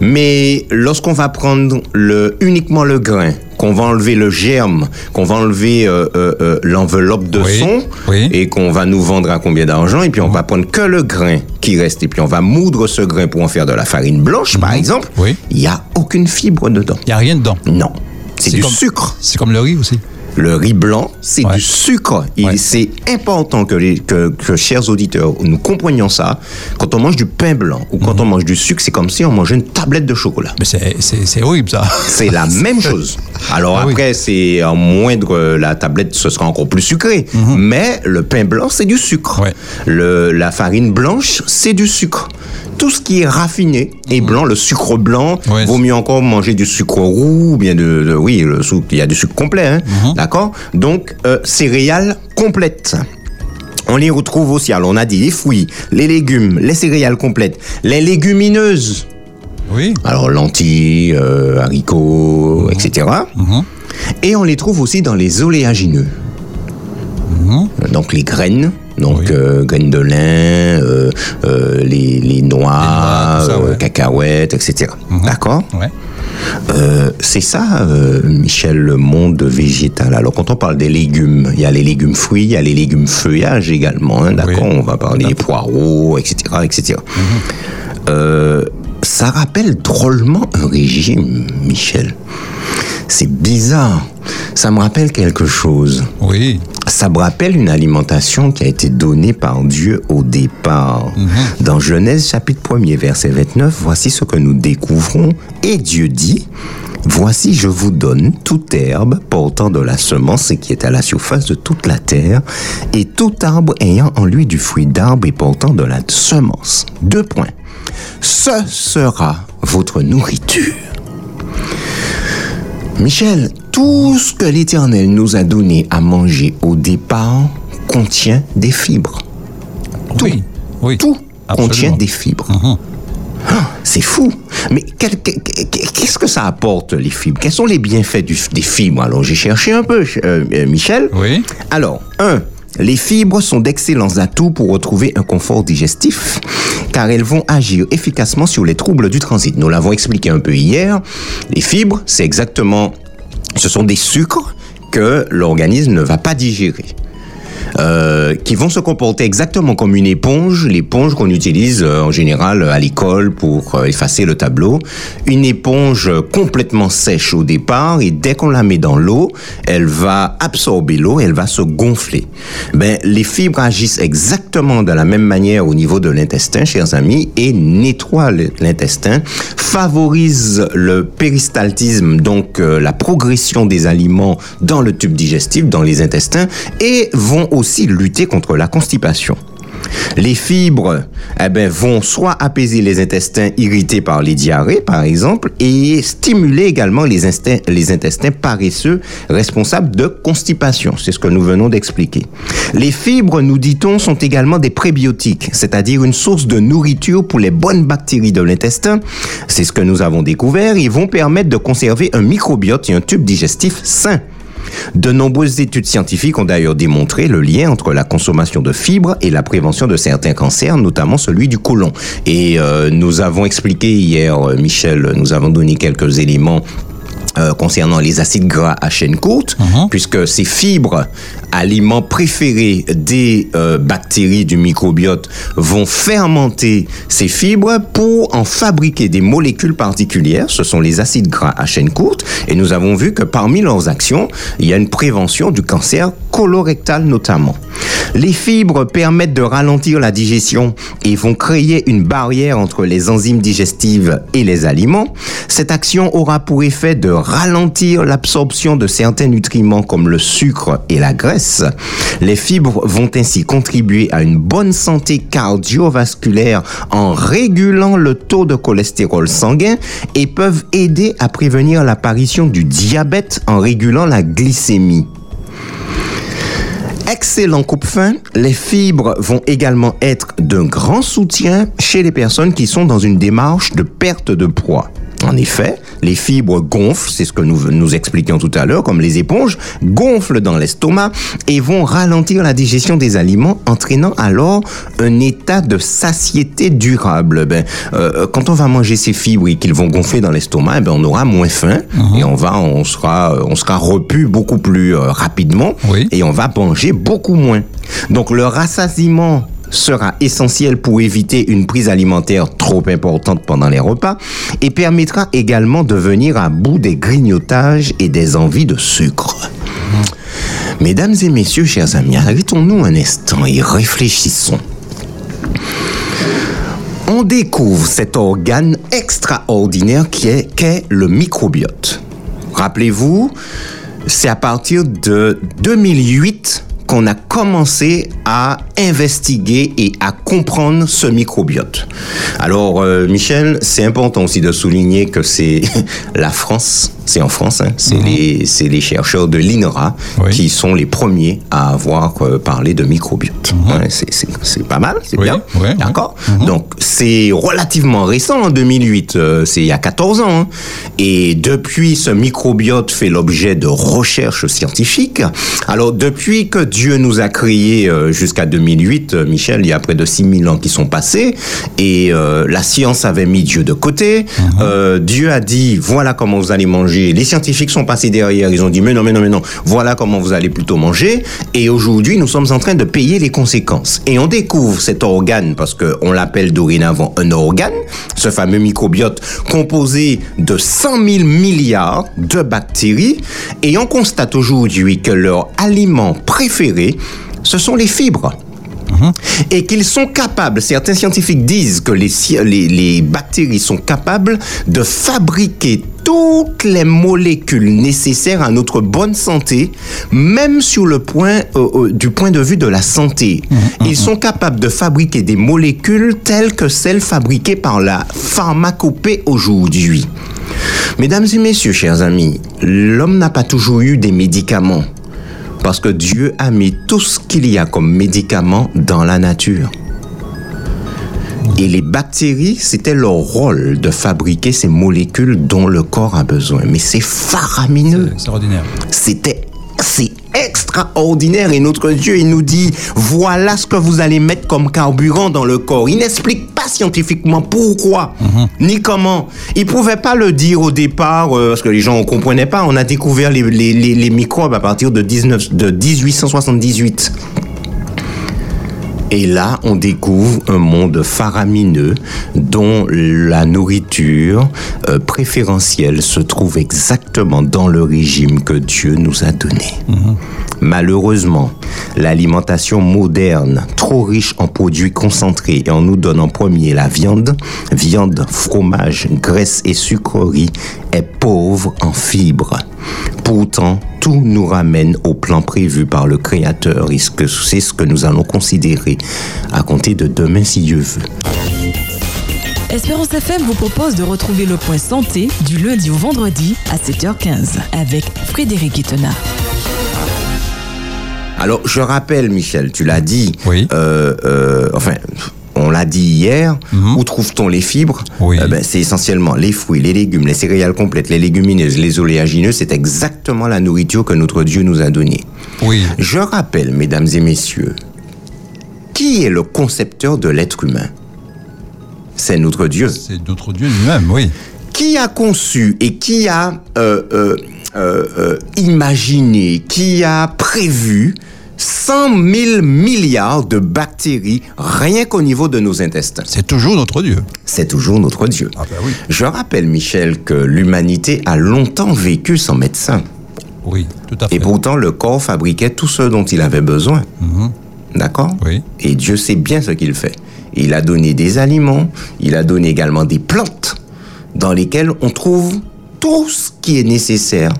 Mais lorsqu'on va prendre le, uniquement le grain, qu'on va enlever le germe, qu'on va enlever euh, euh, euh, l'enveloppe de Oui, son, oui. et qu'on va nous vendre à combien d'argent, et puis on va prendre que le grain qui reste et puis on va moudre ce grain pour en faire de la farine blanche, par exemple, Mhm. Oui. il n'y a aucune fibre dedans. Il n'y a rien dedans. Non. C'est du comme- sucre. C'est comme le riz aussi. Le riz blanc, c'est Ouais. du sucre. Ouais. c'est important que, les, que, que, chers auditeurs, nous comprenions ça. Quand on mange du pain blanc ou Mhm. quand on mange du sucre, c'est comme si on mangeait une tablette de chocolat. Mais c'est- horrible ça. C'est la même chose. Alors Ah oui. après, c'est en moindre, la tablette, ce sera encore plus sucré. Mais le pain blanc, c'est du sucre. Mhm. Ouais. Le, la farine blanche, c'est du sucre. Tout ce qui est raffiné et blanc, le sucre blanc, Mhm. Vaut mieux encore manger du sucre roux, ou bien de, de- oui, le il y a du sucre complet, hein, Mhm. D'accord Donc euh, céréales complètes. On les retrouve aussi. Alors on a dit les fruits, les légumes, les céréales complètes, les légumineuses. Oui. Alors lentilles, euh, haricots, etc. Et on les trouve aussi dans les oléagineux. Donc les graines, donc Oui. euh, graines de lin, euh, euh, les, les noix, noix, tout ça, euh, ouais. cacahuètes, etc. D'accord Ouais. Euh, C'est ça, euh, Michel, le monde végétal. Alors quand on parle des légumes, il y a les légumes fruits, il y a les légumes feuillages également. hein, D'accord Oui. On va parler des poireaux, etc. etc. Euh, ça rappelle drôlement un régime, Michel. C'est bizarre. Ça me rappelle quelque chose. Oui. Ça me rappelle une alimentation qui a été donnée par Dieu au départ. Dans Genèse chapitre 1er verset 29, voici ce que nous découvrons. Et Dieu dit, Voici je vous donne toute herbe portant de la semence et qui est à la surface de toute la terre, et tout arbre ayant en lui du fruit d'arbre et portant de la semence. Deux points. Ce sera votre nourriture. Michel, tout ce que l'Éternel nous a donné à manger au départ contient des fibres. Tout. Oui. Oui. Tout Absolument. contient des fibres. Ah, c'est fou. Mais qu'est-ce que ça apporte, les fibres? Quels sont les bienfaits du- des fibres? Alors, j'ai cherché un peu, euh, euh, Michel. Oui. Alors, un, les fibres sont d'excellents atouts pour retrouver un confort digestif, car elles vont agir efficacement sur les troubles du transit. Nous l'avons expliqué un peu hier. Les fibres, c'est exactement, ce sont des sucres que l'organisme ne va pas digérer. Euh, qui vont se comporter exactement comme une éponge, l'éponge qu'on utilise euh, en général à l'école pour euh, effacer le tableau. Une éponge euh, complètement sèche au départ et dès qu'on la met dans l'eau, elle va absorber l'eau, elle va se gonfler. Ben, les fibres agissent exactement de la même manière au niveau de l'intestin, chers amis, et nettoient l'intestin, favorisent le péristaltisme, donc euh, la progression des aliments dans le tube digestif, dans les intestins, et vont aussi lutter contre la constipation. Les fibres eh ben, vont soit apaiser les intestins irrités par les diarrhées, par exemple, et stimuler également les, les intestins paresseux responsables de constipation. C'est ce que nous venons d'expliquer. Les fibres, nous dit-on, sont également des prébiotiques, c'est-à-dire une source de nourriture pour les bonnes bactéries de l'intestin. C'est ce que nous avons découvert. Ils vont permettre de conserver un microbiote et un tube digestif sain. De nombreuses études scientifiques ont d'ailleurs démontré le lien entre la consommation de fibres et la prévention de certains cancers, notamment celui du côlon. Et euh, nous avons expliqué hier, euh, Michel, nous avons donné quelques éléments euh, concernant les acides gras à chaîne courte, puisque ces fibres, aliments préférés des euh, bactéries du microbiote, vont fermenter ces fibres pour en fabriquer des molécules particulières. Ce sont les acides gras à chaîne courte. Et nous avons vu que parmi leurs actions, il y a une prévention du cancer colorectal notamment. Les fibres permettent de ralentir la digestion et vont créer une barrière entre les enzymes digestives et les aliments. Cette action aura pour effet de ralentir l'absorption de certains nutriments comme le sucre et la graisse. Les fibres vont ainsi contribuer à une bonne santé cardiovasculaire en régulant le taux de cholestérol sanguin et peuvent aider à prévenir l'apparition du diabète en régulant la glycémie. Excellent coupe-fin, les fibres vont également être d'un grand soutien chez les personnes qui sont dans une démarche de perte de poids. En effet, les fibres gonflent, c'est ce que nous, nous expliquions tout à l'heure, comme les éponges, gonflent dans l'estomac et vont ralentir la digestion des aliments, entraînant alors un état de satiété durable. Ben, euh, quand on va manger ces fibres et qu'ils vont gonfler dans l'estomac, eh ben, on aura moins faim et on va, on sera, on sera repu beaucoup plus euh, rapidement Oui. et on va manger beaucoup moins. Donc le rassasiement sera essentiel pour éviter une prise alimentaire trop importante pendant les repas et permettra également de venir à bout des grignotages et des envies de sucre. Mesdames et messieurs, chers amis, arrêtons-nous un instant et réfléchissons. On découvre cet organe extraordinaire qui est, qu'est le microbiote. Rappelez-vous, c'est à partir de 2008 qu'on a commencé à investiguer et à comprendre ce microbiote. Alors, euh, Michel, c'est important aussi de souligner que c'est la France, c'est en France, hein, c'est les, c'est les chercheurs de l'INRA Oui. qui sont les premiers à avoir euh, parlé de microbiote. Ouais, c'est, pas mal, c'est Oui, bien. D'accord Donc, c'est relativement récent en 2008, euh, c'est il y a 14 ans. hein. Et depuis, ce microbiote fait l'objet de recherches scientifiques. Alors, depuis que Dieu nous a créés euh, jusqu'à 2008, euh, Michel, il y a près de 6000 ans qui sont passés, et la science avait mis Dieu de côté. Dieu a dit, voilà comment vous allez manger. Les scientifiques sont passés derrière, ils ont dit, mais non, mais non, mais non, voilà comment vous allez plutôt manger. Et aujourd'hui, nous sommes en train de payer les conséquences. Et on découvre cet organe, parce qu'on l'appelle dorénavant un organe, ce fameux microbiote composé de 100 000 milliards de bactéries, et on constate aujourd'hui que leur aliment préféré, ce sont les fibres et qu'ils sont capables, certains scientifiques disent que les, ci- les, les bactéries sont capables de fabriquer toutes les molécules nécessaires à notre bonne santé, même sur le point, euh, euh, du point de vue de la santé. Ils sont capables de fabriquer des molécules telles que celles fabriquées par la pharmacopée aujourd'hui. Mesdames et messieurs, chers amis, l'homme n'a pas toujours eu des médicaments. Parce que Dieu a mis tout ce qu'il y a comme médicament dans la nature. Et les bactéries, c'était leur rôle de fabriquer ces molécules dont le corps a besoin. Mais c'est faramineux. C'est ordinaire. C'était c'est extraordinaire et notre Dieu il nous dit voilà ce que vous allez mettre comme carburant dans le corps. Il n'explique pas scientifiquement pourquoi ni comment. Il pouvait pas le dire au départ euh, parce que les gens ne comprenaient pas. On a découvert les, les- les- les microbes à partir de, 19, de 1878. Et là, on découvre un monde faramineux dont la nourriture euh, préférentielle se trouve exactement dans le régime que Dieu nous a donné. Malheureusement, l'alimentation moderne, trop riche en produits concentrés et en nous donne en premier la viande, viande, fromage, graisse et sucreries, est pauvre en fibres. Pourtant, tout nous ramène au plan prévu par le Créateur et c'est ce que nous allons considérer à compter de demain si Dieu veut. Espérance FM vous propose de retrouver le point santé du lundi au vendredi à 7h15 avec Frédéric. Alors, je rappelle, Michel, tu l'as dit. Oui. euh, euh, enfin, on l'a dit hier. Où trouve-t-on les fibres? Oui. Euh, ben, C'est essentiellement les fruits, les légumes, les céréales complètes, les légumineuses, les oléagineux. C'est exactement la nourriture que notre Dieu nous a donnée. Oui. Je rappelle, mesdames et messieurs, qui est le concepteur de l'être humain? C'est notre Dieu. C'est notre Dieu lui-même, oui. Qui a conçu et qui a euh, euh, euh, euh, imaginé, qui a prévu 100 000 milliards de bactéries rien qu'au niveau de nos intestins C'est toujours notre Dieu. C'est toujours notre Dieu. Ah ben oui. Je rappelle, Michel, que l'humanité a longtemps vécu sans médecin. Oui, tout à fait. Et pourtant, le corps fabriquait tout ce dont il avait besoin. D'accord Oui. Et Dieu sait bien ce qu'il fait. Il a donné des aliments, il a donné également des plantes dans lesquelles on trouve tout ce qui est nécessaire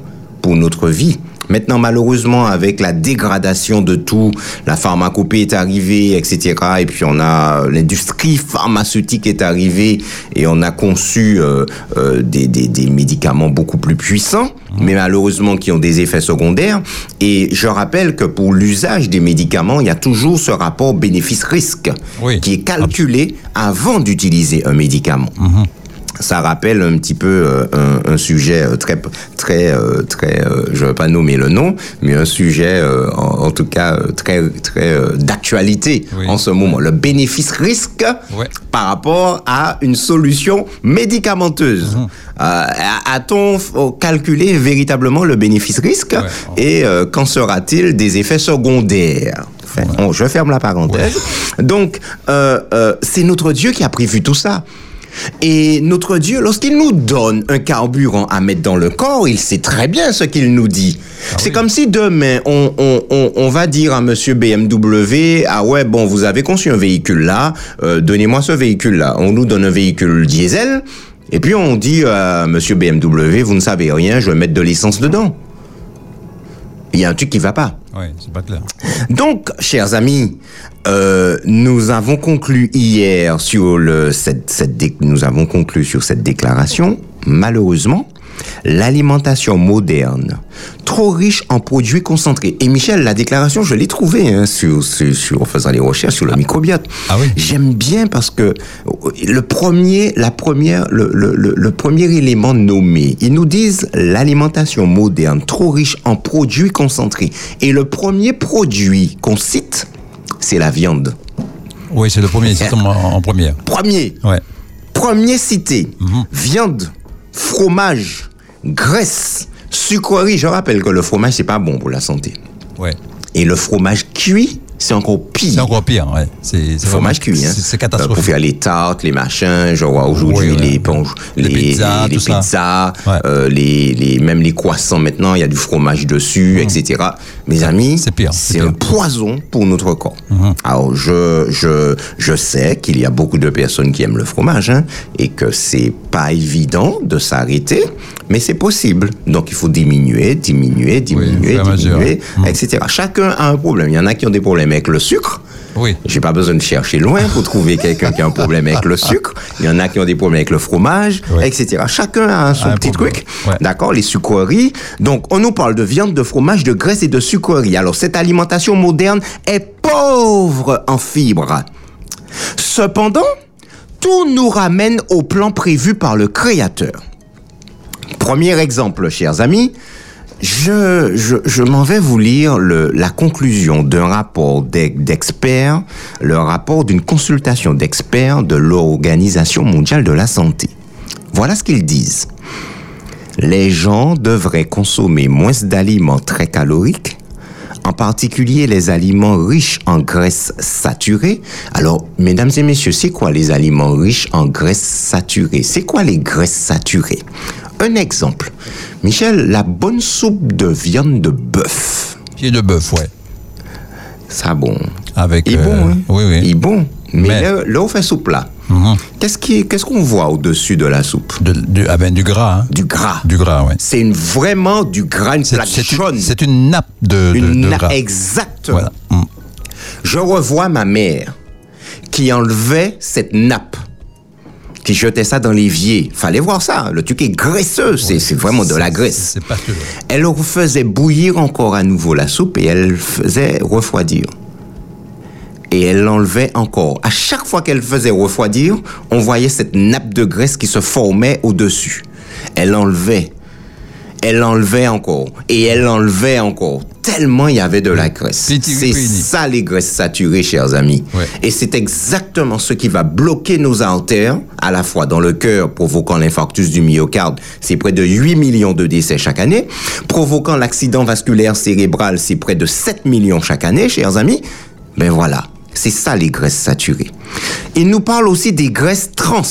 pour notre vie. Maintenant, malheureusement, avec la dégradation de tout, la pharmacopée est arrivée, etc. Et puis on a l'industrie pharmaceutique est arrivée et on a conçu euh, euh, des, des, des médicaments beaucoup plus puissants, mais malheureusement qui ont des effets secondaires. Et je rappelle que pour l'usage des médicaments, il y a toujours ce rapport bénéfice-risque Oui. qui est calculé avant d'utiliser un médicament ça rappelle un petit peu euh, un, un sujet euh, très très euh, très euh, je veux pas nommer le nom mais un sujet euh, en, en tout cas euh, très très euh, d'actualité Oui. en ce moment le bénéfice risque Ouais. par rapport à une solution médicamenteuse a- a-t-on calculé véritablement le bénéfice risque Ouais. et euh, qu'en sera-t-il des effets secondaires? Enfin, on- je ferme la parenthèse. Donc, euh, euh, c'est notre Dieu qui a prévu tout ça. Et notre Dieu, lorsqu'il nous donne un carburant à mettre dans le corps, il sait très bien ce qu'il nous dit. c'est comme si demain, on, on, on, on va dire à monsieur BMW, ah ouais, bon, vous avez conçu un véhicule là, euh, donnez-moi ce véhicule là. On nous donne un véhicule diesel, et puis on dit à monsieur BMW, vous ne savez rien, je vais mettre de l'essence dedans. Il y a un truc qui va pas. Oui, c'est pas clair. Donc, chers amis, euh, nous avons conclu hier sur le cette, cette dé- nous avons conclu sur cette déclaration. Malheureusement, l'alimentation moderne, trop riche en produits concentrés. Et Michel, la déclaration, je l'ai trouvée hein, sur, sur, sur- en faisant les recherches sur le microbiote. Ah oui. J'aime bien parce que le premier, la première, le, le, le, le premier élément nommé, ils nous disent l'alimentation moderne trop riche en produits concentrés. Et le premier produit qu'on cite, c'est la viande. Oui, c'est le premier, c'est en, en première. Premier, Ouais. premier cité, viande, fromage, graisse, sucrerie. Je rappelle que le fromage, c'est pas bon pour la santé. Ouais. Et le fromage cuit, c'est encore pire. C'est encore pire, ouais. C'est fromage cuit, hein. C'est Euh, Pour catastrophique. faire les tartes, les machins, vois aujourd'hui Oui, ouais. les Les pizzas, les tout ça. pizzas, Ouais. euh, les, même les croissants maintenant, il y a du fromage dessus, etc. Mes amis, C'est pire, c'est un poison pour notre corps. Mhm. Alors je, je, je sais qu'il y a beaucoup de personnes qui aiment le fromage, hein, et que c'est pas évident de s'arrêter, mais c'est possible. Donc il faut diminuer, diminuer, diminuer, diminuer, Mhm. etc. Chacun a un problème. Il y en a qui ont des problèmes avec le sucre. Oui. J'ai pas besoin de chercher loin pour trouver quelqu'un qui a un problème avec le sucre. Il y en a qui ont des problèmes avec le fromage, etc. Chacun a son petit truc. Ouais. D'accord Les sucreries. Donc, on nous parle de viande, de fromage, de graisse et de sucreries. Alors, cette alimentation moderne est pauvre en fibres. Cependant, tout nous ramène au plan prévu par le Créateur. Premier exemple, chers amis, je, je, je m'en vais vous lire le, la conclusion d'un rapport d'ex- d'experts, le rapport d'une consultation d'experts de l'Organisation mondiale de la santé. Voilà ce qu'ils disent. Les gens devraient consommer moins d'aliments très caloriques, en particulier les aliments riches en graisses saturées. Alors, mesdames et messieurs, c'est quoi les aliments riches en graisses saturées? C'est quoi les graisses saturées? Un exemple. Michel, la bonne soupe de viande de bœuf. Pied de bœuf, ouais. Ça bon. Avec. Il est euh, bon, hein Oui, oui. Il est bon. Mais, Mais- là, là, on fait soupe là. Mhm. Qu'est-ce qu'on voit au-dessus de la soupe? De- ah ben, du gras, hein. Du gras. Du gras, ouais. C'est vraiment du gras, une C'est plaque c'est jaune. une, c'est une nappe de, Une de na- gras. Exactement. Voilà. Mm. Je revois ma mère qui enlevait cette nappe, qui jetait ça dans l'évier. Fallait voir ça. Le truc est graisseux. C'est c'est vraiment de la graisse. C'est. Elle refaisait bouillir encore à nouveau la soupe et elle faisait refroidir. Et elle l'enlevait encore. À chaque fois qu'elle faisait refroidir, on voyait cette nappe de graisse qui se formait au-dessus. Elle enlevait. Elle enlevait encore. Et elle enlevait encore. Tellement il y avait de la graisse. C'est ça les graisses saturées, chers amis. Ouais. Et c'est exactement ce qui va bloquer nos artères, à la fois dans le cœur, provoquant l'infarctus du myocarde, c'est près de 8 millions de décès chaque année, provoquant l'accident vasculaire cérébral, c'est près de 7 millions chaque année, chers amis. Ben voilà. C'est ça les graisses saturées. Il nous parle aussi des graisses trans.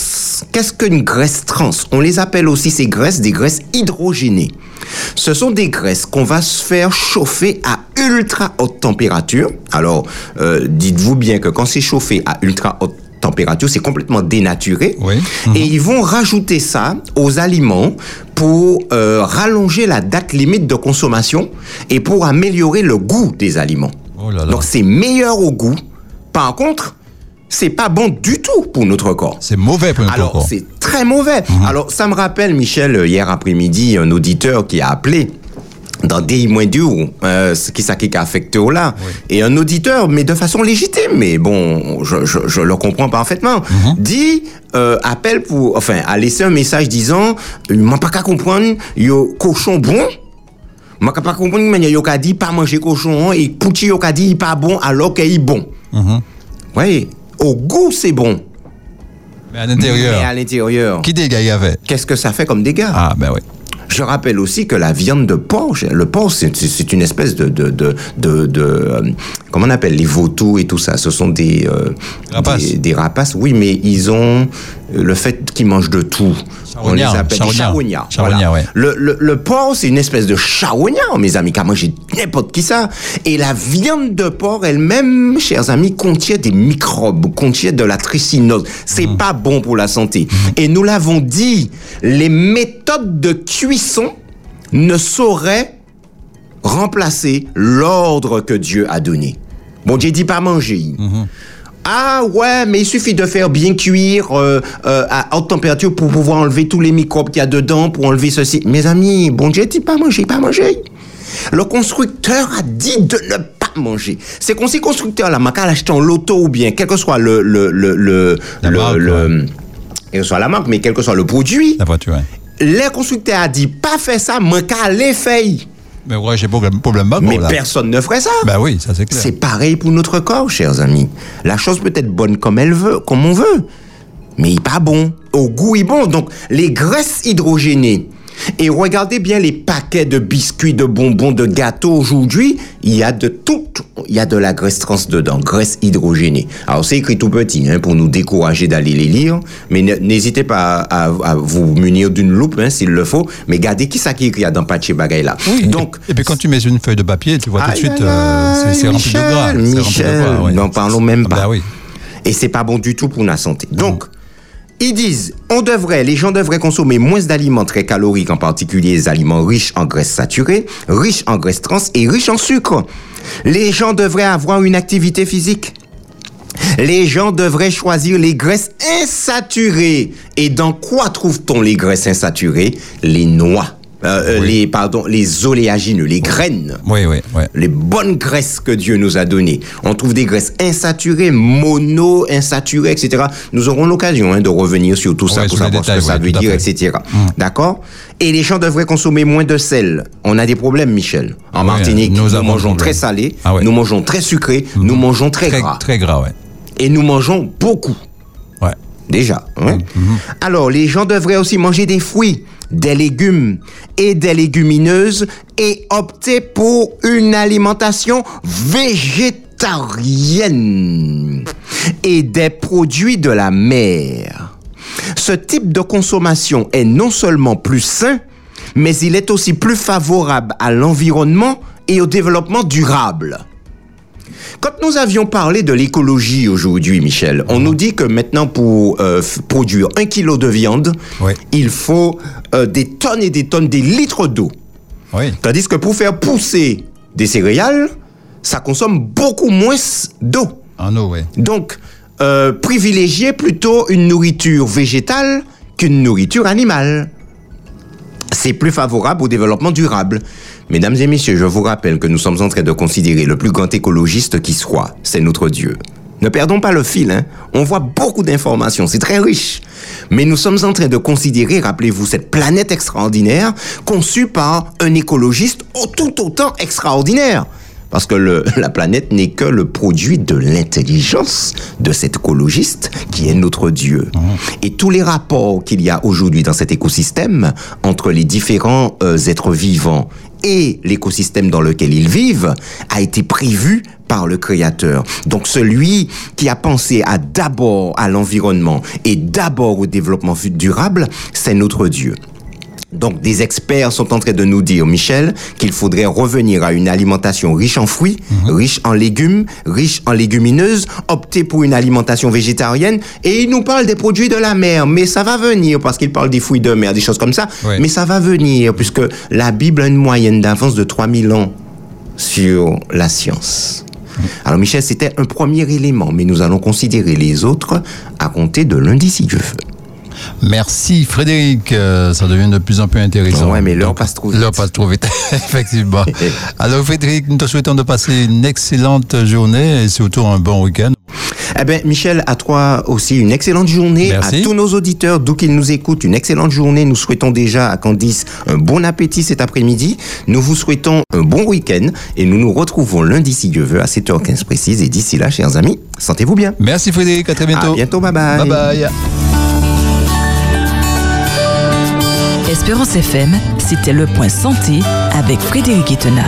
Qu'est-ce qu'une graisse trans? On les appelle aussi ces graisses des graisses hydrogénées. Ce sont des graisses qu'on va se faire chauffer à ultra haute température. Alors, euh, dites-vous bien que quand c'est chauffé à ultra haute température, c'est complètement dénaturé. Oui. Et ils vont rajouter ça aux aliments pour euh, rallonger la date limite de consommation et pour améliorer le goût des aliments. Oh là là. Donc c'est meilleur au goût. Par contre, c'est pas bon du tout pour notre corps. C'est mauvais pour notre Alors, corps. c'est très mauvais. Alors, ça me rappelle, Michel, euh, hier après-midi, un auditeur qui a appelé dans des moins dur, euh, ce qui ça qui affecté au là. Et un auditeur, mais de façon légitime, mais bon, je, je, je le comprends parfaitement, dit, euh, appelle pour, enfin, a laissé un message disant, il m'a pas qu'à comprendre, yo, cochon bon, m'a pas comprendre, mais yo ka dit pas manger cochon, et pouti yo ka dit pas bon, alors qu'il est bon. Mhm. Oui, au goût c'est bon, Mais à l'intérieur, mais à l'intérieur, qui dégâts il y avait? Qu'est-ce que ça fait comme dégâts? Ah, ben oui. Je rappelle aussi que la viande de porc, le porc, c'est une espèce de, de, de, de, de, euh, comment on appelle les vautours et tout ça. Ce sont des, euh, Rapaces. des, des rapaces. Oui, mais ils ont euh, le fait qu'ils mangent de tout. On les Charognard, appelle des charognard. charognards. Charognard, ouais. Le, le, le porc, c'est une espèce de charognard, mes amis, qui a mangé n'importe qui ça. Et la viande de porc elle-même, chers amis, contient des microbes, contient de la tricinose. C'est Mm. pas bon pour la santé. Et nous l'avons dit, les méthodes de cuisson ne sauraient remplacer l'ordre que Dieu a donné. Bon, Dieu dit pas manger. Ah ouais, mais il suffit de faire bien cuire euh, euh, à haute température pour pouvoir enlever tous les microbes qu'il y a dedans, pour enlever ceci. Mes amis, bon Dieu dit pas manger, pas manger. Le constructeur a dit de ne pas manger. C'est qu'on si constructeur là, m'a en loto ou bien, quel que soit le le le le La le, marque, le- quelle que soit la marque, mais quel que soit le produit, La voiture, ouais. Le constructeur a dit pas faire ça, m'a qu'à les. Mais ouais, j'ai problème, problème Mais là. personne ne ferait ça. Ben oui, ça c'est clair. C'est pareil pour notre corps, chers amis. La chose peut être bonne comme elle veut, comme on veut, mais il pas bon. Au goût, il est bon. Donc, les graisses hydrogénées. Et regardez bien les paquets de biscuits, de bonbons, de gâteaux aujourd'hui. Il y a de tout. Il y a de la graisse trans dedans, graisse hydrogénée. Alors, c'est écrit tout petit hein, pour nous décourager d'aller les lire. Mais n'hésitez pas à, à- à vous munir d'une loupe hein, s'il le faut. Mais regardez qui ça qui écrit dans Patché Bagay là. Oui. Donc, et puis quand tu mets une feuille de papier, tu vois tout de suite, euh, c'est- rempli de gras. Michel, n'en parlons même Ah pas. bah oui. Et c'est pas bon du tout pour la santé. Donc, ils disent, on devrait, les gens devraient consommer moins d'aliments très caloriques, en particulier les aliments riches en graisses saturées, riches en graisses trans et riches en sucre. Les gens devraient avoir une activité physique. Les gens devraient choisir les graisses insaturées. Et dans quoi trouve-t-on les graisses insaturées? Les noix. Euh, Oui. les, pardon, les oléagineux, les graines Oui, oui, oui. les bonnes graisses que Dieu nous a données. On trouve des graisses insaturées, mono, insaturées, etc. Nous aurons l'occasion hein, de revenir sur tout ça pour savoir ce que ça veut dire, etc. D'accord? Et les gens devraient consommer moins de sel. On a des problèmes, Michel. En Martinique, nous mangeons très salé, Ah nous mangeons très sucré, nous mangeons très, Très, gras. très gras, ouais. Et nous mangeons beaucoup. Ouais. Déjà. hein? Alors, les gens devraient aussi manger des fruits, des légumes et des légumineuses et opter pour une alimentation végétarienne et des produits de la mer. Ce type de consommation est non seulement plus sain, mais il est aussi plus favorable à l'environnement et au développement durable. Quand nous avions parlé de l'écologie aujourd'hui, Michel, on nous dit que maintenant pour euh, produire un kilo de viande, Oui. il faut euh, des tonnes et des tonnes, des litres d'eau. Oui. Tandis que pour faire pousser des céréales, ça consomme beaucoup moins d'eau. En eau, oui. Donc, euh, privilégier plutôt une nourriture végétale qu'une nourriture animale. C'est plus favorable au développement durable. Mesdames et messieurs, je vous rappelle que nous sommes en train de considérer le plus grand écologiste qui soit. C'est notre Dieu. Ne perdons pas le fil, hein. On voit beaucoup d'informations, c'est très riche. Mais nous sommes en train de considérer, rappelez-vous, cette planète extraordinaire conçue par un écologiste au- tout autant extraordinaire. Parce que le- la planète n'est que le produit de l'intelligence de cet écologiste qui est notre Dieu. Et tous les rapports qu'il y a aujourd'hui dans cet écosystème entre les différents euh, êtres vivants et l'écosystème dans lequel ils vivent a été prévu par le Créateur. Donc celui qui a pensé à d'abord à l'environnement et d'abord au développement durable, c'est notre Dieu. Donc, des experts sont en train de nous dire, Michel, qu'il faudrait revenir à une alimentation riche en fruits, riche en légumes, riche en légumineuses, opter pour une alimentation végétarienne. Et il nous parle des produits de la mer, mais ça va venir parce qu'il parle des fruits de mer, des choses comme ça. Oui. Mais ça va venir puisque la Bible a une moyenne d'avance de 3000 ans sur la science. Alors, Michel, c'était un premier élément, mais nous allons considérer les autres à compter de lundi si Dieu veut. Merci Frédéric, Euh, ça devient de plus en plus intéressant. Ouais, mais l'heure passe trop vite. L'heure passe trop vite, effectivement. Alors Frédéric, nous te souhaitons de passer une excellente journée et surtout un bon week-end. Eh bien, Michel, à toi aussi une excellente journée. Merci. À tous nos auditeurs, d'où qu'ils nous écoutent, une excellente journée. Nous souhaitons déjà à Candice un bon appétit cet après-midi. Nous vous souhaitons un bon week-end et nous nous retrouvons lundi, si Dieu veut, à 7h15 précise. Et d'ici là, chers amis, sentez-vous bien. Merci Frédéric, à très bientôt. À bientôt, bye bye. Bye bye. Espérance FM, c'était le point santé avec Frédéric Etena.